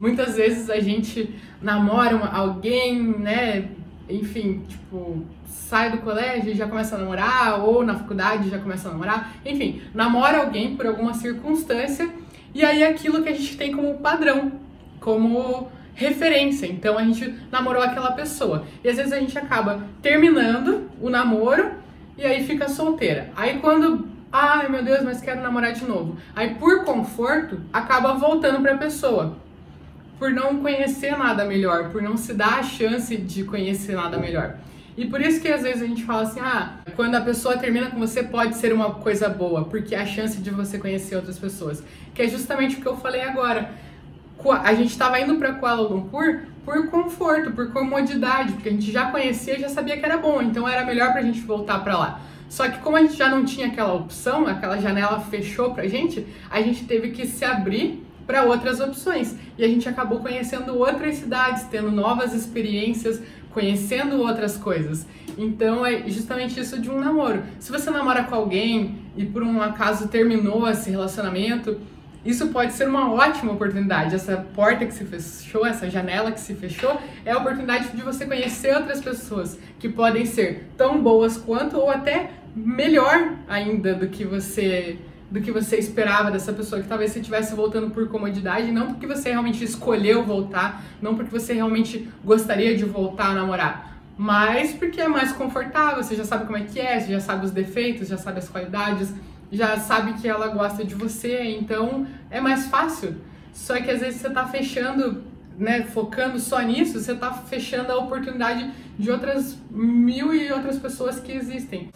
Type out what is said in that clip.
Muitas vezes a gente namora alguém, né? Enfim, tipo, sai do colégio e já começa a namorar, ou na faculdade já começa a namorar. Enfim, namora alguém por alguma circunstância, e aí é aquilo que a gente tem como padrão, como referência. Então a gente namorou aquela pessoa. E às vezes a gente acaba terminando o namoro e aí fica solteira. Aí quando ai meu Deus, mas quero namorar de novo. Aí por conforto acaba voltando para a pessoa por não conhecer nada melhor, por não se dar a chance de conhecer nada melhor. E por isso que às vezes a gente fala assim: ah, quando a pessoa termina com você pode ser uma coisa boa, porque é a chance de você conhecer outras pessoas. Que é justamente o que eu falei agora. A gente estava indo para Kuala Lumpur por conforto, por comodidade, porque a gente já conhecia, já sabia que era bom, então era melhor para a gente voltar para lá. Só que como a gente já não tinha aquela opção, aquela janela fechou pra gente, a gente teve que se abrir para outras opções. E a gente acabou conhecendo outras cidades, tendo novas experiências, conhecendo outras coisas. Então é justamente isso de um namoro. Se você namora com alguém e por um acaso terminou esse relacionamento, isso pode ser uma ótima oportunidade. Essa porta que se fechou, essa janela que se fechou, é a oportunidade de você conhecer outras pessoas que podem ser tão boas quanto ou até melhor ainda do que você do que você esperava dessa pessoa, que talvez você estivesse voltando por comodidade, não porque você realmente escolheu voltar, não porque você realmente gostaria de voltar a namorar, mas porque é mais confortável, você já sabe como é que é, você já sabe os defeitos, já sabe as qualidades, já sabe que ela gosta de você, então é mais fácil. Só que às vezes você tá fechando, né, focando só nisso, você tá fechando a oportunidade de outras mil e outras pessoas que existem.